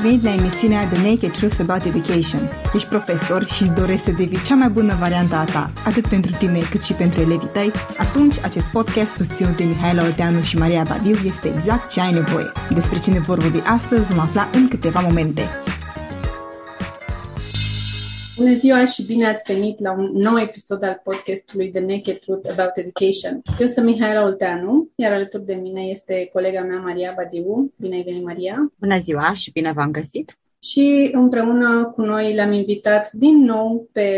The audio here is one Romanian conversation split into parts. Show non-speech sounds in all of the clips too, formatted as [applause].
venit la emisiunea The Naked Truth About Education. Ești profesor și îți dorești să devii cea mai bună variantă a ta, atât pentru tine cât și pentru elevii tăi, atunci acest podcast susținut de Mihaela Olteanu și Maria Badiu este exact ce ai nevoie. Despre ce ne vor vorbi astăzi vom afla în câteva momente. Bună ziua și bine ați venit la un nou episod al podcastului The Naked Truth About Education. Eu sunt Mihaela Olteanu, iar alături de mine este colega mea Maria Badiu. Bine ai venit, Maria! Bună ziua și bine v-am găsit! Și împreună cu noi l-am invitat din nou pe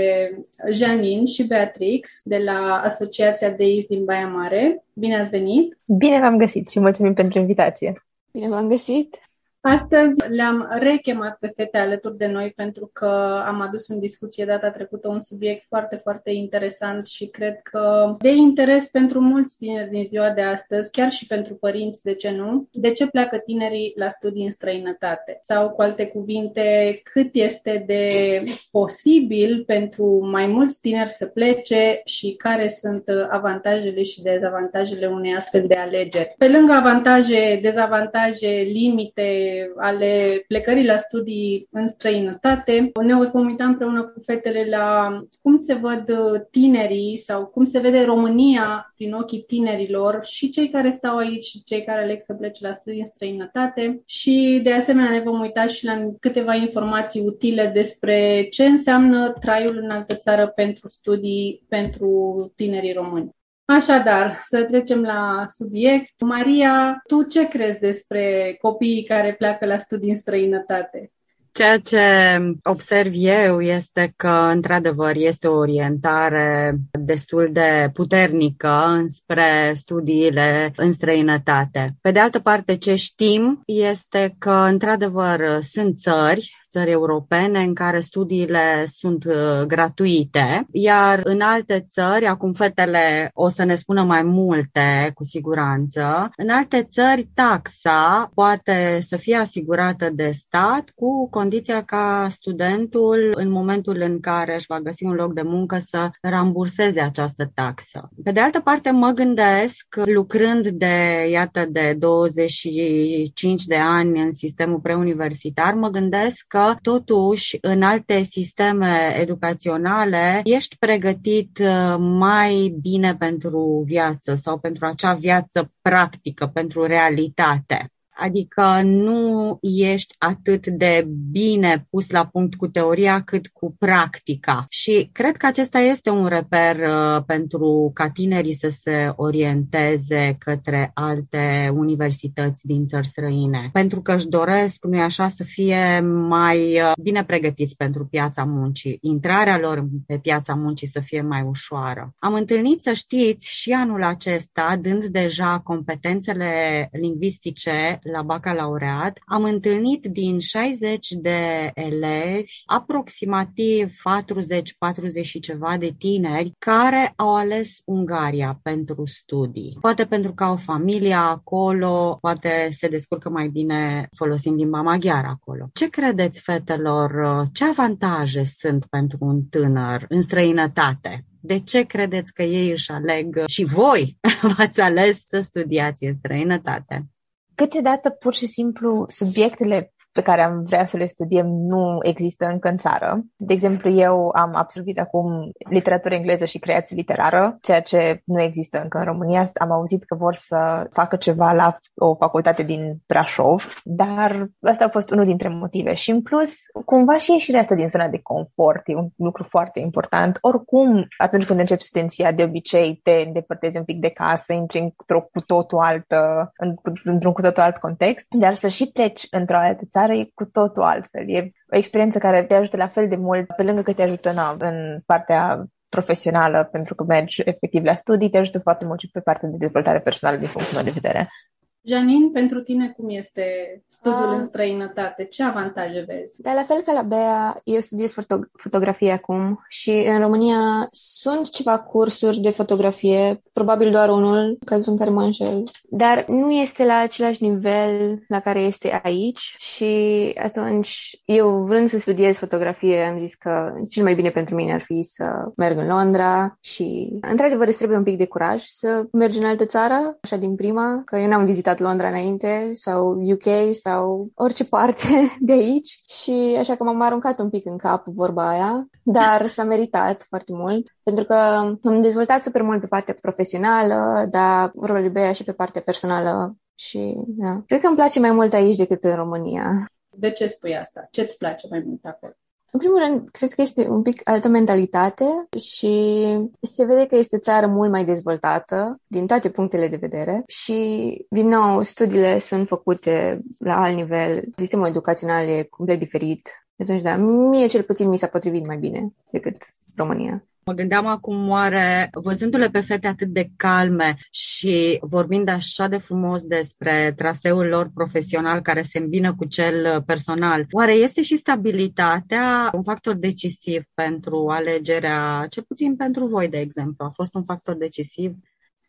Janine și Beatrix de la Asociația DEIS din Baia Mare. Bine ați venit! Bine v-am găsit și mulțumim pentru invitație! Bine v-am găsit! Astăzi le-am rechemat pe fete alături de noi pentru că am adus în discuție data trecută un subiect foarte, foarte interesant și cred că de interes pentru mulți tineri din ziua de astăzi, chiar și pentru părinți, de ce nu, de ce pleacă tinerii la studii în străinătate? Sau, cu alte cuvinte, cât este de posibil pentru mai mulți tineri să plece și care sunt avantajele și dezavantajele unei astfel de alegeri. Pe lângă avantaje, dezavantaje, limite, ale plecării la studii în străinătate. Ne vom uita împreună cu fetele la cum se văd tinerii sau cum se vede România prin ochii tinerilor și cei care stau aici și cei care aleg să plece la studii în străinătate și de asemenea ne vom uita și la câteva informații utile despre ce înseamnă traiul în altă țară pentru studii pentru tinerii români. Așadar, să trecem la subiect. Maria, tu ce crezi despre copiii care pleacă la studii în străinătate? Ceea ce observ eu este că, într-adevăr, este o orientare destul de puternică înspre studiile în străinătate. Pe de altă parte, ce știm este că, într-adevăr, sunt țări țări europene în care studiile sunt uh, gratuite, iar în alte țări, acum fetele o să ne spună mai multe cu siguranță, în alte țări taxa poate să fie asigurată de stat cu condiția ca studentul în momentul în care își va găsi un loc de muncă să ramburseze această taxă. Pe de altă parte, mă gândesc, lucrând de, iată, de 25 de ani în sistemul preuniversitar, mă gândesc că totuși în alte sisteme educaționale ești pregătit uh, mai bine pentru viață sau pentru acea viață practică, pentru realitate. Adică nu ești atât de bine pus la punct cu teoria cât cu practica. Și cred că acesta este un reper uh, pentru ca tinerii să se orienteze către alte universități din țări străine. Pentru că își doresc, nu așa, să fie mai uh, bine pregătiți pentru piața muncii. Intrarea lor pe piața muncii să fie mai ușoară. Am întâlnit, să știți, și anul acesta, dând deja competențele lingvistice la bacalaureat, am întâlnit din 60 de elevi, aproximativ 40-40 și ceva de tineri care au ales Ungaria pentru studii. Poate pentru că au familia acolo, poate se descurcă mai bine folosind limba maghiară acolo. Ce credeți, fetelor, ce avantaje sunt pentru un tânăr în străinătate? De ce credeți că ei își aleg și voi [laughs] v-ați ales să studiați în străinătate? Câteodată, pur și simplu, subiectele pe care am vrea să le studiem nu există încă în țară. De exemplu, eu am absolvit acum literatură engleză și creație literară, ceea ce nu există încă în România. Am auzit că vor să facă ceva la o facultate din Brașov, dar asta a fost unul dintre motive. Și în plus, cumva și ieșirea asta din zona de confort e un lucru foarte important. Oricum, atunci când începi studenția, de obicei te îndepărtezi un pic de casă, intri într-o cu totul altă, într-un cu totul alt context, dar să și pleci într-o altă țară țară e cu totul altfel. E o experiență care te ajută la fel de mult, pe lângă că te ajută na, în partea profesională, pentru că mergi efectiv la studii, te ajută foarte mult și pe partea de dezvoltare personală din punctul meu de vedere. Janine, pentru tine cum este studiul uh, în străinătate? Ce avantaje vezi? De la fel ca la Bea, eu studiez foto- fotografie acum și în România sunt ceva cursuri de fotografie, probabil doar unul, cazul în care mă înșel, dar nu este la același nivel la care este aici și atunci eu vrând să studiez fotografie am zis că cel mai bine pentru mine ar fi să merg în Londra și într-adevăr îți trebuie un pic de curaj să mergi în altă țară, așa din prima, că eu n-am vizitat visat Londra înainte sau UK sau orice parte [laughs] de aici și așa că m-am aruncat un pic în cap vorba aia, dar s-a meritat foarte mult pentru că am dezvoltat super mult pe partea profesională, dar vorba lui Bea și pe partea personală și da. cred că îmi place mai mult aici decât în România. De ce spui asta? Ce îți place mai mult acolo? În primul rând, cred că este un pic altă mentalitate și se vede că este o țară mult mai dezvoltată din toate punctele de vedere și, din nou, studiile sunt făcute la alt nivel, sistemul educațional e complet diferit. Atunci, da, mie cel puțin mi s-a potrivit mai bine decât România. Mă gândeam acum oare, văzându-le pe fete atât de calme și vorbind așa de frumos despre traseul lor profesional care se îmbină cu cel personal, oare este și stabilitatea un factor decisiv pentru alegerea, ce puțin pentru voi, de exemplu? A fost un factor decisiv?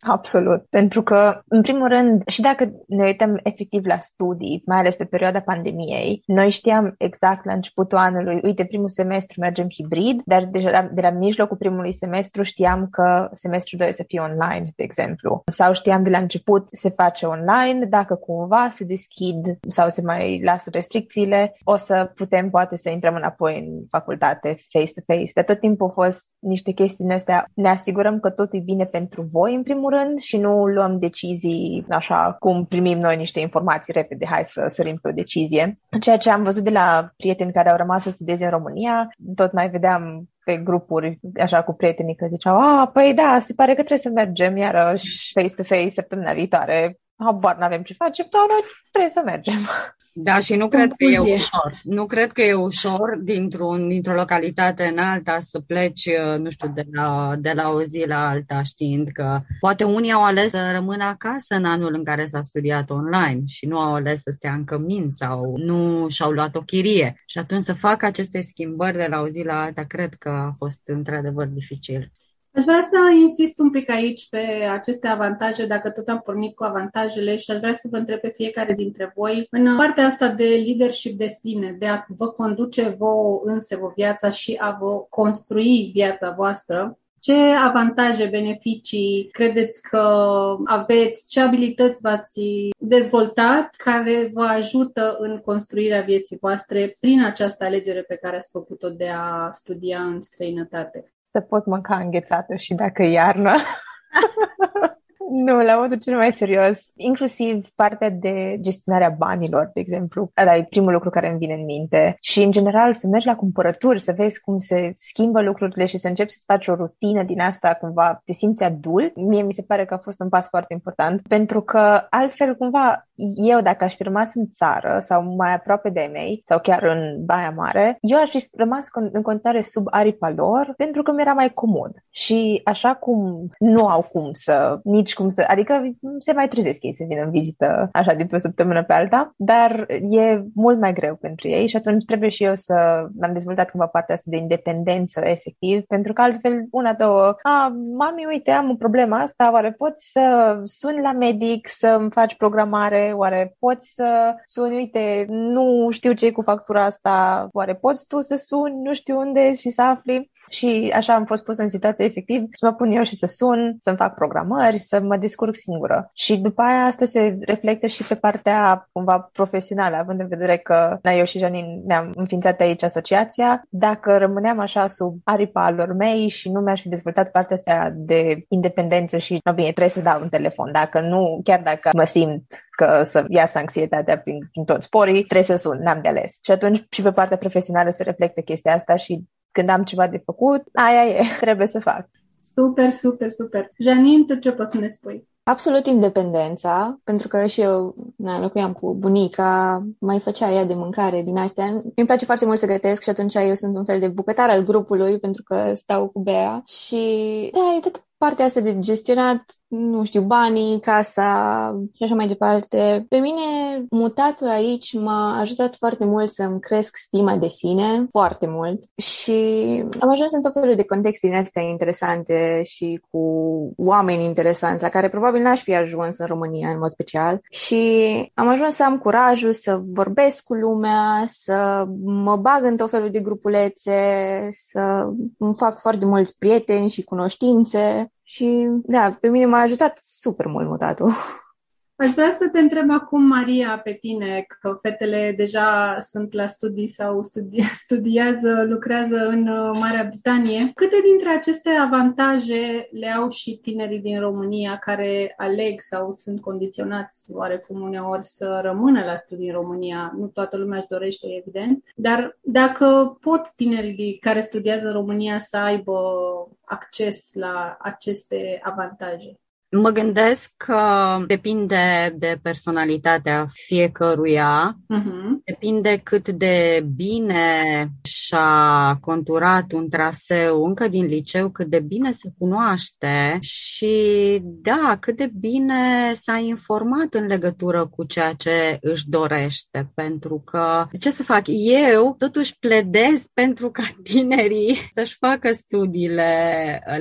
Absolut, pentru că, în primul rând, și dacă ne uităm efectiv la studii, mai ales pe perioada pandemiei, noi știam exact la începutul anului, uite, primul semestru mergem hibrid, dar deja de la mijlocul primului semestru știam că semestrul 2 să fie online, de exemplu. Sau știam de la început se face online, dacă cumva se deschid sau se mai lasă restricțiile, o să putem poate să intrăm înapoi în facultate face-to-face. Dar tot timpul au fost niște chestii astea. Ne asigurăm că totul e bine pentru voi, în primul rând și nu luăm decizii așa cum primim noi niște informații repede, hai să sărim pe o decizie. Ceea ce am văzut de la prieteni care au rămas să studieze în România, tot mai vedeam pe grupuri, așa cu prietenii, că ziceau, a, păi da, se pare că trebuie să mergem iarăși face-to-face săptămâna viitoare. Habar n-avem ce facem, dar noi trebuie să mergem. Da, și nu cred că e ușor. Nu cred că e ușor dintr-un, dintr-o localitate în alta să pleci, uh, nu știu, de la, de la o zi la alta, știind că poate unii au ales să rămână acasă în anul în care s-a studiat online și nu au ales să stea în cămin sau nu și-au luat o chirie. Și atunci să facă aceste schimbări de la o zi la alta, cred că a fost într-adevăr dificil. Aș vrea să insist un pic aici pe aceste avantaje, dacă tot am pornit cu avantajele și aș vrea să vă întreb pe fiecare dintre voi în partea asta de leadership de sine, de a vă conduce vouă vă viața și a vă construi viața voastră, ce avantaje, beneficii credeți că aveți? Ce abilități v-ați dezvoltat care vă ajută în construirea vieții voastre prin această alegere pe care ați făcut-o de a studia în străinătate? Să pot mânca înghețată și dacă e iarnă. [laughs] Nu, la modul cel mai serios, inclusiv partea de gestionarea banilor, de exemplu. Ăla e primul lucru care îmi vine în minte. Și, în general, să mergi la cumpărături, să vezi cum se schimbă lucrurile și să începi să-ți faci o rutină din asta, cumva te simți adult. Mie mi se pare că a fost un pas foarte important, pentru că altfel, cumva, eu, dacă aș fi rămas în țară sau mai aproape de mei, sau chiar în Baia Mare, eu aș fi rămas în continuare sub aripa lor, pentru că mi-era mai comod. Și așa cum nu au cum să nici cum să... Adică se mai trezesc ei să vină în vizită așa de pe o săptămână pe alta, dar e mult mai greu pentru ei și atunci trebuie și eu să am dezvoltat cumva partea asta de independență efectiv, pentru că altfel una, două, a, mami, uite, am o problemă asta, oare poți să suni la medic să-mi faci programare, oare poți să suni, uite, nu știu ce cu factura asta, oare poți tu să suni, nu știu unde și să afli și așa am fost pus în situație efectiv să mă pun eu și să sun, să-mi fac programări, să mă descurc singură. Și după aia asta se reflectă și pe partea cumva profesională, având în vedere că na, eu și Janin ne-am înființat aici asociația. Dacă rămâneam așa sub aripa lor mei și nu mi-aș fi dezvoltat partea asta de independență și, no, bine, trebuie să dau un telefon. Dacă nu, chiar dacă mă simt că să iasă anxietatea prin, prin toți sporii, trebuie să sun, n-am de ales. Și atunci și pe partea profesională se reflectă chestia asta și când am ceva de făcut, aia e, [laughs] trebuie să fac. Super, super, super. Janin, tu ce poți să ne spui? Absolut independența, pentru că și eu na, locuiam cu bunica, mai făcea ea de mâncare din astea. Îmi place foarte mult să gătesc și atunci eu sunt un fel de bucătar al grupului pentru că stau cu Bea și da, e tot partea asta de gestionat, nu știu, banii, casa și așa mai departe. Pe mine, mutatul aici m-a ajutat foarte mult să-mi cresc stima de sine, foarte mult. Și am ajuns în tot felul de contexte din astea interesante și cu oameni interesanți, la care probabil n-aș fi ajuns în România, în mod special. Și am ajuns să am curajul să vorbesc cu lumea, să mă bag în tot felul de grupulețe, să îmi fac foarte mulți prieteni și cunoștințe și, da, pe mine m-a ajutat super mult mutatul. [laughs] Aș vrea să te întreb acum, Maria, pe tine, că fetele deja sunt la studii sau studi- [laughs] studiază, lucrează în uh, Marea Britanie. Câte dintre aceste avantaje le au și tinerii din România care aleg sau sunt condiționați oarecum uneori să rămână la studii în România? Nu toată lumea își dorește, evident, dar dacă pot tinerii care studiază în România să aibă acces la aceste avantaje? Mă gândesc că depinde de personalitatea fiecăruia, uh-huh. depinde cât de bine și-a conturat un traseu încă din liceu, cât de bine se cunoaște și, da, cât de bine s-a informat în legătură cu ceea ce își dorește. Pentru că, ce să fac? Eu totuși pledez pentru ca [laughs] tinerii să-și facă studiile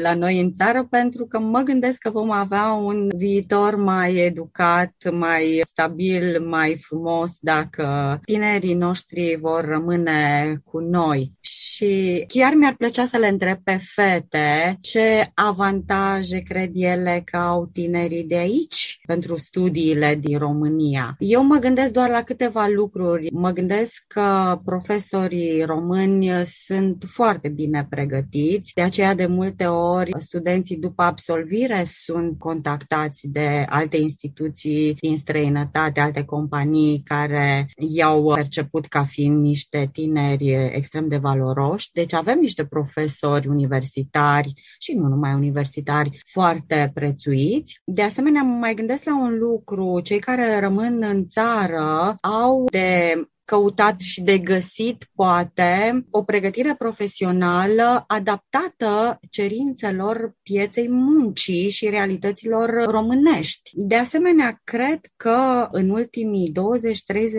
la noi în țară, pentru că mă gândesc că vom avea un viitor mai educat, mai stabil, mai frumos dacă tinerii noștri vor rămâne cu noi. Și chiar mi-ar plăcea să le întreb pe fete ce avantaje cred ele că au tinerii de aici pentru studiile din România. Eu mă gândesc doar la câteva lucruri. Mă gândesc că profesorii români sunt foarte bine pregătiți, de aceea de multe ori studenții după absolvire sunt contactați de alte instituții din străinătate, alte companii care i-au perceput ca fiind niște tineri extrem de valoroși. Deci avem niște profesori universitari și nu numai universitari foarte prețuiți. De asemenea, mă mai gândesc la un lucru. Cei care rămân în țară au de căutat și de găsit, poate, o pregătire profesională adaptată cerințelor pieței muncii și realităților românești. De asemenea, cred că în ultimii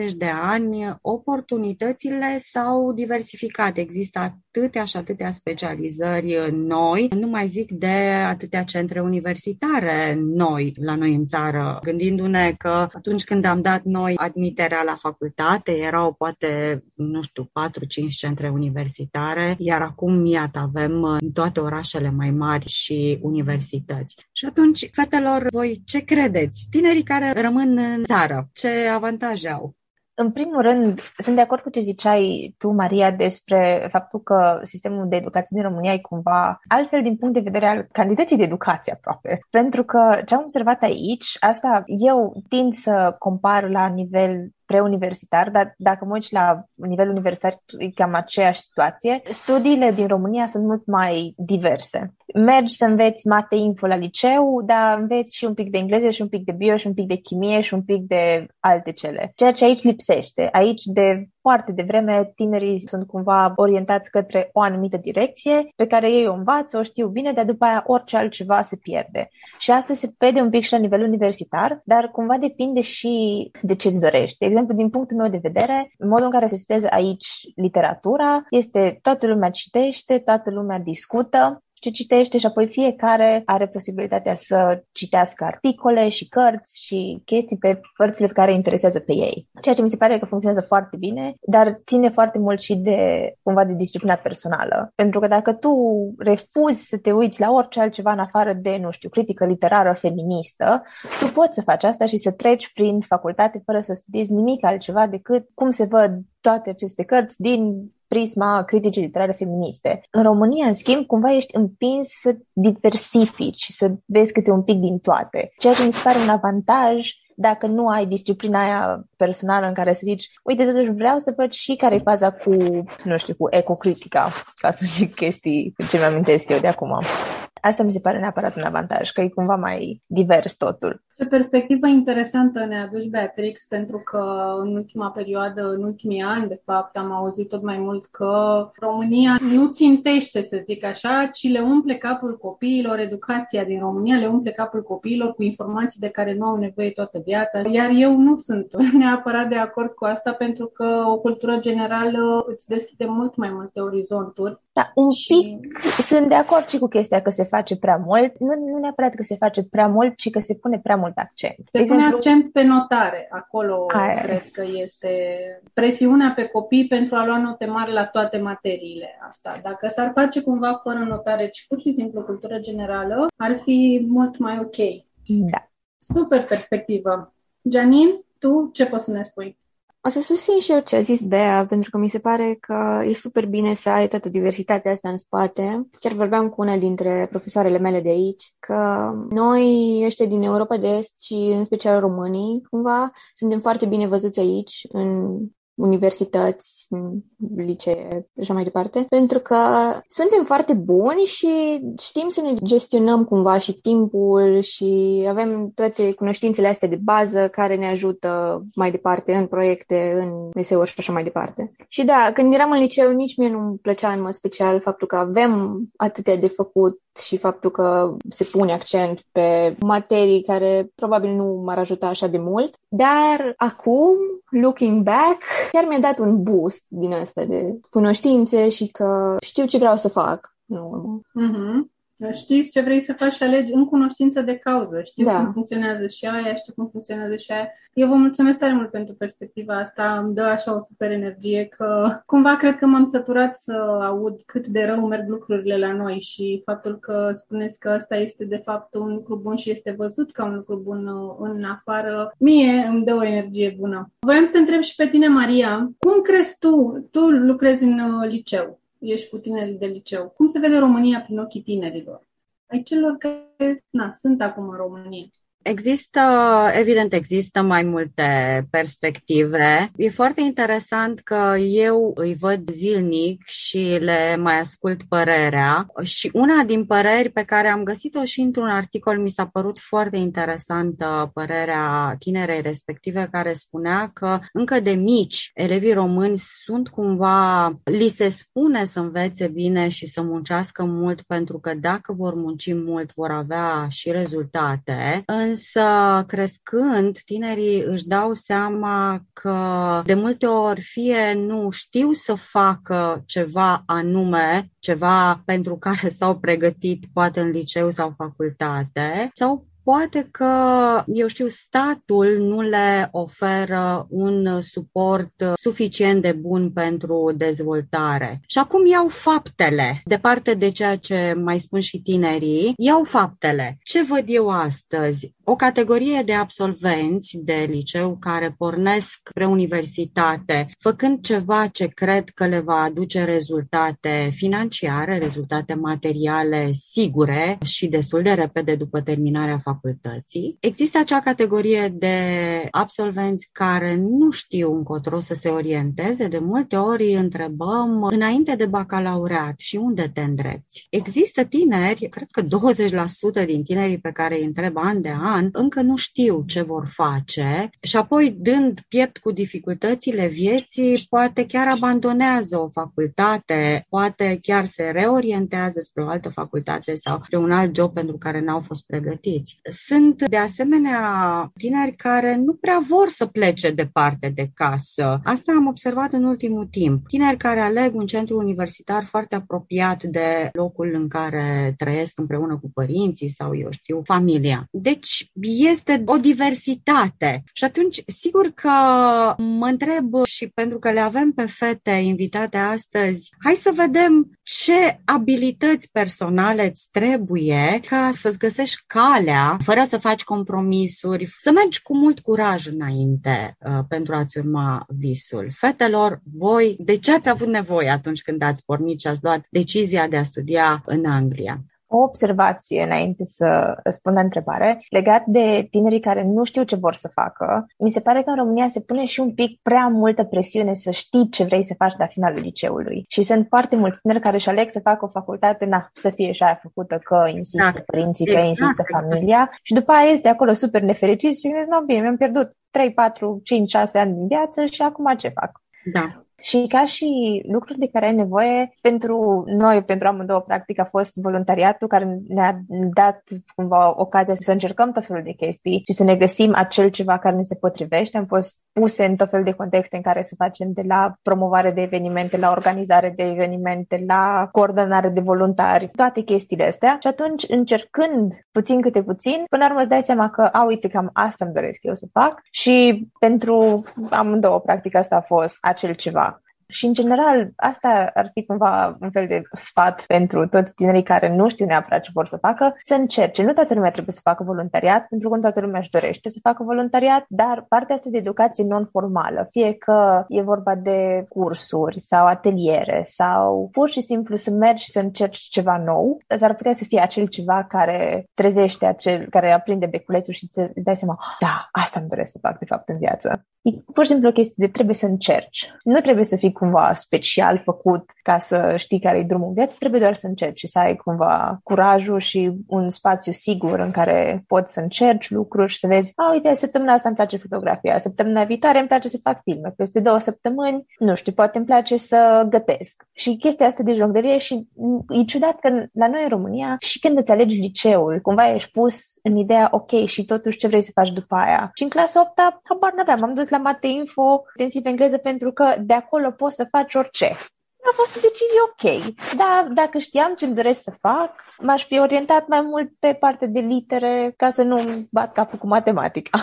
20-30 de ani oportunitățile s-au diversificat. Există atâtea și atâtea specializări noi, nu mai zic de atâtea centre universitare noi la noi în țară, gândindu-ne că atunci când am dat noi admiterea la facultate, erau erau poate, nu știu, 4-5 centre universitare, iar acum, iată, avem uh, în toate orașele mai mari și universități. Și atunci, fetelor, voi ce credeți? Tinerii care rămân în țară, ce avantaje au? În primul rând, sunt de acord cu ce ziceai tu, Maria, despre faptul că sistemul de educație din România e cumva altfel din punct de vedere al cantității de educație aproape. Pentru că ce am observat aici, asta eu tind să compar la nivel preuniversitar, dar dacă mă uit la nivel universitar, e cam aceeași situație. Studiile din România sunt mult mai diverse. Mergi să înveți mate info la liceu, dar înveți și un pic de engleză, și un pic de bio, și un pic de chimie, și un pic de alte cele. Ceea ce aici lipsește. Aici de foarte devreme tinerii sunt cumva orientați către o anumită direcție pe care ei o învață, o știu bine, dar după aia orice altceva se pierde. Și asta se vede un pic și la nivel universitar, dar cumva depinde și de ce îți dorești. De exemplu, din punctul meu de vedere, modul în care se studiază aici literatura este toată lumea citește, toată lumea discută ce citește și apoi fiecare are posibilitatea să citească articole și cărți și chestii pe părțile pe care îi interesează pe ei. Ceea ce mi se pare că funcționează foarte bine, dar ține foarte mult și de cumva de disciplina personală. Pentru că dacă tu refuzi să te uiți la orice altceva în afară de, nu știu, critică literară feministă, tu poți să faci asta și să treci prin facultate fără să studiezi nimic altceva decât cum se văd toate aceste cărți din prisma criticii literare feministe. În România, în schimb, cumva ești împins să diversifici și să vezi câte un pic din toate. Ceea ce mi se pare un avantaj dacă nu ai disciplina aia personală în care să zici, uite, totuși vreau să văd și care e faza cu, nu știu, cu ecocritica, ca să zic chestii ce mi-amintesc eu de acum. Asta mi se pare neapărat un avantaj, că e cumva mai divers totul. Ce perspectivă interesantă ne aduci, Beatrix, pentru că în ultima perioadă, în ultimii ani, de fapt, am auzit tot mai mult că România nu țintește, să zic așa, ci le umple capul copiilor, educația din România le umple capul copiilor cu informații de care nu au nevoie toată viața. Iar eu nu sunt [laughs] neapărat de acord cu asta, pentru că o cultură generală îți deschide mult mai multe orizonturi. Da, un și... pic sunt de acord și cu chestia că se face prea mult. Nu, nu neapărat că se face prea mult, ci că se pune prea mult accent. Se de pune exemplu, accent pe notare. Acolo aia. cred că este presiunea pe copii pentru a lua note mari la toate materiile asta. Dacă s-ar face cumva fără notare, ci pur și simplu cultură generală, ar fi mult mai ok. Da. Super perspectivă. Janine, tu ce poți să ne spui? O să susțin și eu ce a zis Bea, pentru că mi se pare că e super bine să ai toată diversitatea asta în spate. Chiar vorbeam cu una dintre profesoarele mele de aici, că noi, ăștia din Europa de Est și în special românii, cumva, suntem foarte bine văzuți aici, în universități, licee și așa mai departe, pentru că suntem foarte buni și știm să ne gestionăm cumva și timpul și avem toate cunoștințele astea de bază care ne ajută mai departe în proiecte, în meseuri și așa mai departe. Și da, când eram în liceu, nici mie nu-mi plăcea în mod special faptul că avem atâtea de făcut și faptul că se pune accent pe materii care probabil nu m-ar ajuta așa de mult. Dar acum, looking back, chiar mi-a dat un boost din asta de cunoștințe și că știu ce vreau să fac. Nu. Mm-hmm. Știți ce vrei să faci și alegi în cunoștință de cauză. Știu da. cum funcționează și aia, știu cum funcționează și aia. Eu vă mulțumesc tare mult pentru perspectiva asta. Îmi dă așa o super energie că cumva cred că m-am săturat să aud cât de rău merg lucrurile la noi și faptul că spuneți că asta este de fapt un lucru bun și este văzut ca un lucru bun uh, în afară, mie îmi dă o energie bună. Voiam să te întreb și pe tine, Maria, cum crezi tu, tu lucrezi în uh, liceu, ești cu tinerii de liceu. Cum se vede România prin ochii tinerilor? Ai celor care na, sunt acum în România. Există, evident, există mai multe perspective. E foarte interesant că eu îi văd zilnic și le mai ascult părerea și una din păreri pe care am găsit-o și într-un articol mi s-a părut foarte interesantă părerea tinerei respective care spunea că încă de mici elevii români sunt cumva, li se spune să învețe bine și să muncească mult pentru că dacă vor munci mult vor avea și rezultate. În Însă, crescând, tinerii își dau seama că de multe ori fie nu știu să facă ceva anume, ceva pentru care s-au pregătit, poate în liceu sau facultate, sau poate că, eu știu, statul nu le oferă un suport suficient de bun pentru dezvoltare. Și acum iau faptele, departe de ceea ce mai spun și tinerii, iau faptele. Ce văd eu astăzi? o categorie de absolvenți de liceu care pornesc spre universitate, făcând ceva ce cred că le va aduce rezultate financiare, rezultate materiale sigure și destul de repede după terminarea facultății. Există acea categorie de absolvenți care nu știu încotro să se orienteze. De multe ori întrebăm înainte de bacalaureat și unde te îndrepți. Există tineri, cred că 20% din tinerii pe care îi întreb an de an, an încă nu știu ce vor face și apoi, dând piept cu dificultățile vieții, poate chiar abandonează o facultate, poate chiar se reorientează spre o altă facultate sau spre un alt job pentru care n-au fost pregătiți. Sunt, de asemenea, tineri care nu prea vor să plece departe de casă. Asta am observat în ultimul timp. Tineri care aleg un centru universitar foarte apropiat de locul în care trăiesc împreună cu părinții sau, eu știu, familia. Deci, este o diversitate. Și atunci, sigur că mă întreb și pentru că le avem pe fete invitate astăzi, hai să vedem ce abilități personale îți trebuie ca să-ți găsești calea, fără să faci compromisuri, să mergi cu mult curaj înainte uh, pentru a-ți urma visul. Fetelor, voi, de ce ați avut nevoie atunci când ați pornit și ați luat decizia de a studia în Anglia? O observație înainte să răspund la întrebare legat de tinerii care nu știu ce vor să facă. Mi se pare că în România se pune și un pic prea multă presiune să știi ce vrei să faci la finalul liceului. Și sunt foarte mulți tineri care își aleg să facă o facultate, na, să fie și aia făcută că insistă da. părinții, exact. că insistă familia și după aia este acolo super nefericit și gândesc, nu, bine, mi-am pierdut 3, 4, 5, 6 ani din viață și acum ce fac? Da și ca și lucruri de care ai nevoie pentru noi, pentru amândouă, practic, a fost voluntariatul care ne-a dat cumva ocazia să încercăm tot felul de chestii și să ne găsim acel ceva care ne se potrivește. Am fost puse în tot felul de contexte în care să facem de la promovare de evenimente, la organizare de evenimente, la coordonare de voluntari, toate chestiile astea. Și atunci, încercând puțin câte puțin, până la urmă îți dai seama că, a, uite, cam asta îmi doresc eu să fac și pentru amândouă, practic, asta a fost acel ceva. Și, în general, asta ar fi cumva un fel de sfat pentru toți tinerii care nu știu neapărat ce vor să facă, să încerce. Nu toată lumea trebuie să facă voluntariat, pentru că nu toată lumea își dorește să facă voluntariat, dar partea asta de educație non-formală, fie că e vorba de cursuri sau ateliere sau pur și simplu să mergi și să încerci ceva nou, s-ar putea să fie acel ceva care trezește, acel care aprinde beculețul și îți dai seama, da, asta îmi doresc să fac de fapt în viață. E pur și simplu o chestie de trebuie să încerci. Nu trebuie să fii cumva special făcut ca să știi care e drumul în viață, trebuie doar să încerci și să ai cumva curajul și un spațiu sigur în care poți să încerci lucruri și să vezi, a, uite, săptămâna asta îmi place fotografia, săptămâna viitoare îmi place să fac filme, peste două săptămâni, nu știu, poate îmi place să gătesc. Și chestia asta de jonglerie și e ciudat că la noi în România și când îți alegi liceul, cumva ești pus în ideea, ok, și totuși ce vrei să faci după aia. Și în clasa 8 habar n-aveam, am dus la Mate Info intensiv engleză pentru că de acolo poți să faci orice. A fost o decizie ok, dar dacă știam ce îmi doresc să fac, m-aș fi orientat mai mult pe partea de litere ca să nu bat capul cu matematica.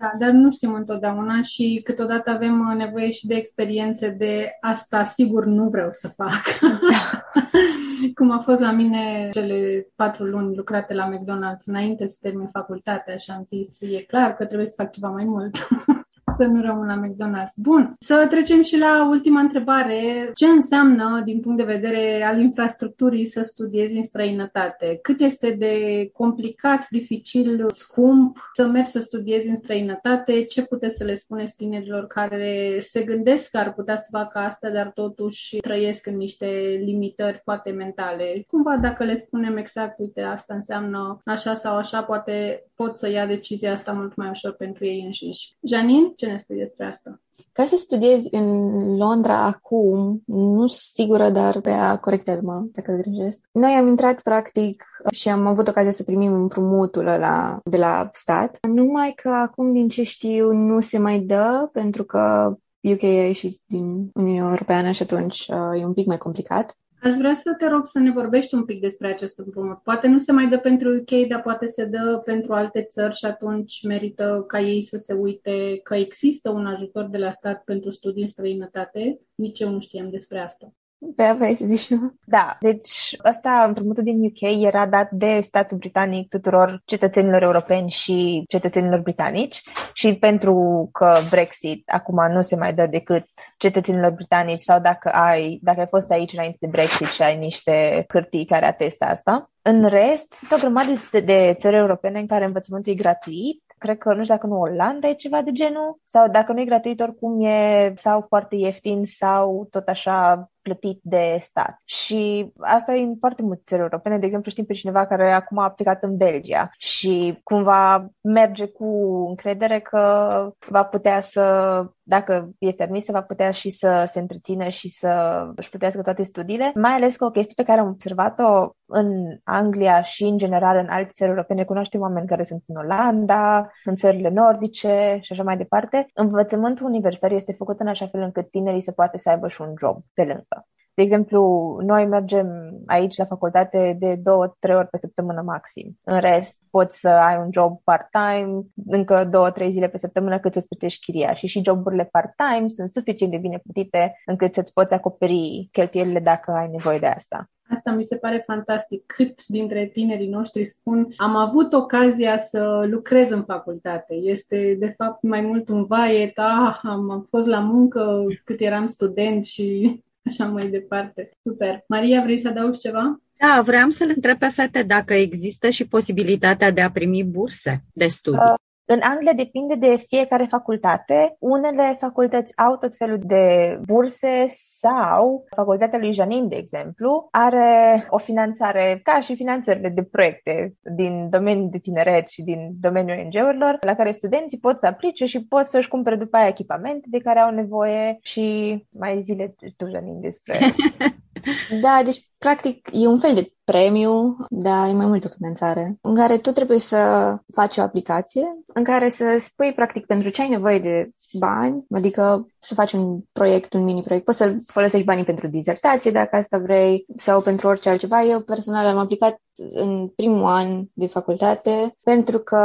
Da, dar nu știm întotdeauna și câteodată avem nevoie și de experiențe de asta sigur nu vreau să fac. Da. [laughs] Cum a fost la mine cele patru luni lucrate la McDonald's înainte să termin facultatea și am zis, e clar că trebuie să fac ceva mai mult. [laughs] să nu rămân la McDonald's. Bun, să trecem și la ultima întrebare. Ce înseamnă, din punct de vedere al infrastructurii, să studiezi în străinătate? Cât este de complicat, dificil, scump să mergi să studiezi în străinătate? Ce puteți să le spuneți tinerilor care se gândesc că ar putea să facă asta, dar totuși trăiesc în niște limitări poate mentale? Cumva dacă le spunem exact, uite, asta înseamnă așa sau așa, poate pot să ia decizia asta mult mai ușor pentru ei înșiși. Janin, ce ne spui despre asta? Ca să studiezi în Londra acum, nu sunt sigură, dar pe a corectează-mă dacă greșesc. Noi am intrat practic și am avut ocazia să primim împrumutul ăla de la stat, numai că acum, din ce știu, nu se mai dă pentru că UK a ieșit din Uniunea Europeană și atunci uh, e un pic mai complicat. Aș vrea să te rog să ne vorbești un pic despre acest împrumut. Poate nu se mai dă pentru UK, dar poate se dă pentru alte țări și atunci merită ca ei să se uite că există un ajutor de la stat pentru studii în străinătate. Nici eu nu știam despre asta. Pe aveai să zici Da, deci ăsta, împrumutul din UK era dat de statul britanic tuturor cetățenilor europeni și cetățenilor britanici și pentru că Brexit acum nu se mai dă decât cetățenilor britanici sau dacă ai, dacă ai fost aici înainte de Brexit și ai niște hârtii care atestă asta. În rest, sunt o grămadă de țări europene în care învățământul e gratuit cred că, nu știu dacă nu Olanda e ceva de genul, sau dacă nu e gratuit, oricum e sau foarte ieftin sau tot așa plătit de stat. Și asta e în foarte multe țări europene. De exemplu, știm pe cineva care acum a aplicat în Belgia și cumva merge cu încredere că va putea să, dacă este admis, va putea și să se întrețină și să își plătească toate studiile. Mai ales că o chestie pe care am observat-o în Anglia și în general în alte țări europene, cunoaștem oameni care sunt în Olanda, în țările nordice și așa mai departe. Învățământul universitar este făcut în așa fel încât tinerii să poată să aibă și un job pe lângă. De exemplu, noi mergem aici la facultate de două, trei ori pe săptămână maxim. În rest, poți să ai un job part-time, încă două, trei zile pe săptămână cât să-ți plătești chiria. Și și joburile part-time sunt suficient de bine plătite încât să-ți poți acoperi cheltuielile dacă ai nevoie de asta. Asta mi se pare fantastic. Cât dintre tinerii noștri spun am avut ocazia să lucrez în facultate. Este, de fapt, mai mult un vaiet. Ah, am fost la muncă cât eram student și așa mai departe. Super. Maria, vrei să adaugi ceva? Da, vreau să-l întreb pe fete dacă există și posibilitatea de a primi burse de studii. Uh, în Anglia depinde de fiecare facultate. Unele facultăți au tot felul de burse sau facultatea lui Janin, de exemplu, are o finanțare ca și finanțările de proiecte din domeniul de tineret și din domeniul ONG-urilor, la care studenții pot să aplice și pot să-și cumpere după aia echipamente de care au nevoie și mai zile tu, Janin, despre [laughs] Da, deci practic, e un fel de premiu, dar e mai multă finanțare, în care tu trebuie să faci o aplicație, în care să spui, practic, pentru ce ai nevoie de bani, adică să faci un proiect, un mini-proiect, poți să folosești banii pentru dizertație, dacă asta vrei, sau pentru orice altceva. Eu personal am aplicat în primul an de facultate, pentru că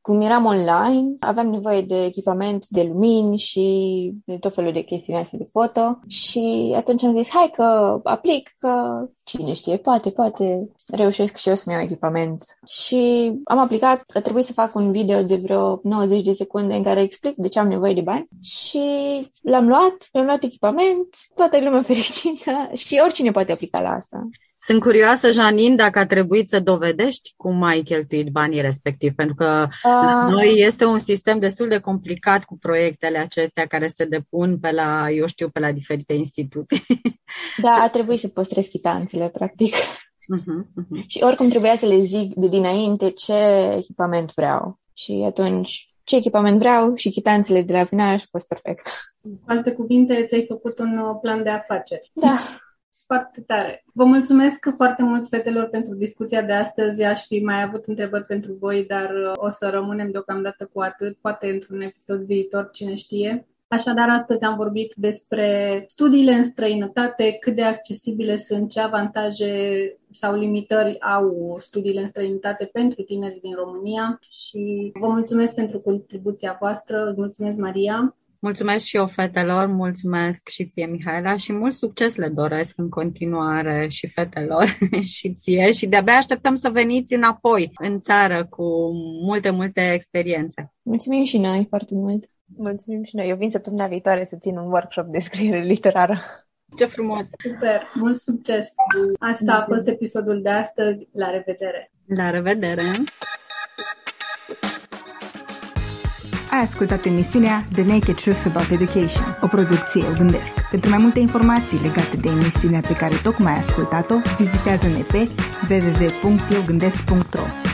cum eram online, aveam nevoie de echipament, de lumini și de tot felul de chestiuni astea de foto și atunci am zis, hai că aplic, că cine știe, poate, poate reușesc și eu să-mi iau echipament. Și am aplicat, a trebuit să fac un video de vreo 90 de secunde în care explic de ce am nevoie de bani și l-am luat, l-am luat echipament, toată lumea [laughs] fericită și oricine poate aplica la asta. Sunt curioasă, Janin, dacă a trebuit să dovedești cum ai cheltuit banii respectiv, pentru că uh... noi este un sistem destul de complicat cu proiectele acestea care se depun pe la, eu știu, pe la diferite instituții. [laughs] Da, a trebuit să păstrez chitanțele, practic. Uh-huh, uh-huh. Și oricum trebuia să le zic de dinainte ce echipament vreau. Și atunci ce echipament vreau și chitanțele de la final și a fost perfect. Cu alte cuvinte, ți-ai făcut un uh, plan de afaceri. Da [laughs] foarte tare. Vă mulțumesc foarte mult, fetelor, pentru discuția de astăzi. Aș fi mai avut întrebări pentru voi, dar uh, o să rămânem deocamdată cu atât, poate într-un episod viitor, cine știe. Așadar, astăzi am vorbit despre studiile în străinătate, cât de accesibile sunt, ce avantaje sau limitări au studiile în străinătate pentru tinerii din România și vă mulțumesc pentru contribuția voastră. Îți mulțumesc, Maria. Mulțumesc și eu, fetelor, mulțumesc și ție, Mihaela, și mult succes le doresc în continuare și fetelor [laughs] și ție și de-abia așteptăm să veniți înapoi în țară cu multe, multe experiențe. Mulțumim și noi foarte mult! Mulțumim și noi! Eu vin săptămâna viitoare să țin un workshop de scriere literară. Ce frumos! Super! Mult succes! Asta Mulțumim. a fost episodul de astăzi. La revedere! La revedere! Ai ascultat emisiunea The Naked Truth About Education, o producție Eu Gândesc. Pentru mai multe informații legate de emisiunea pe care tocmai ai ascultat-o, vizitează-ne pe www.eugândesc.ro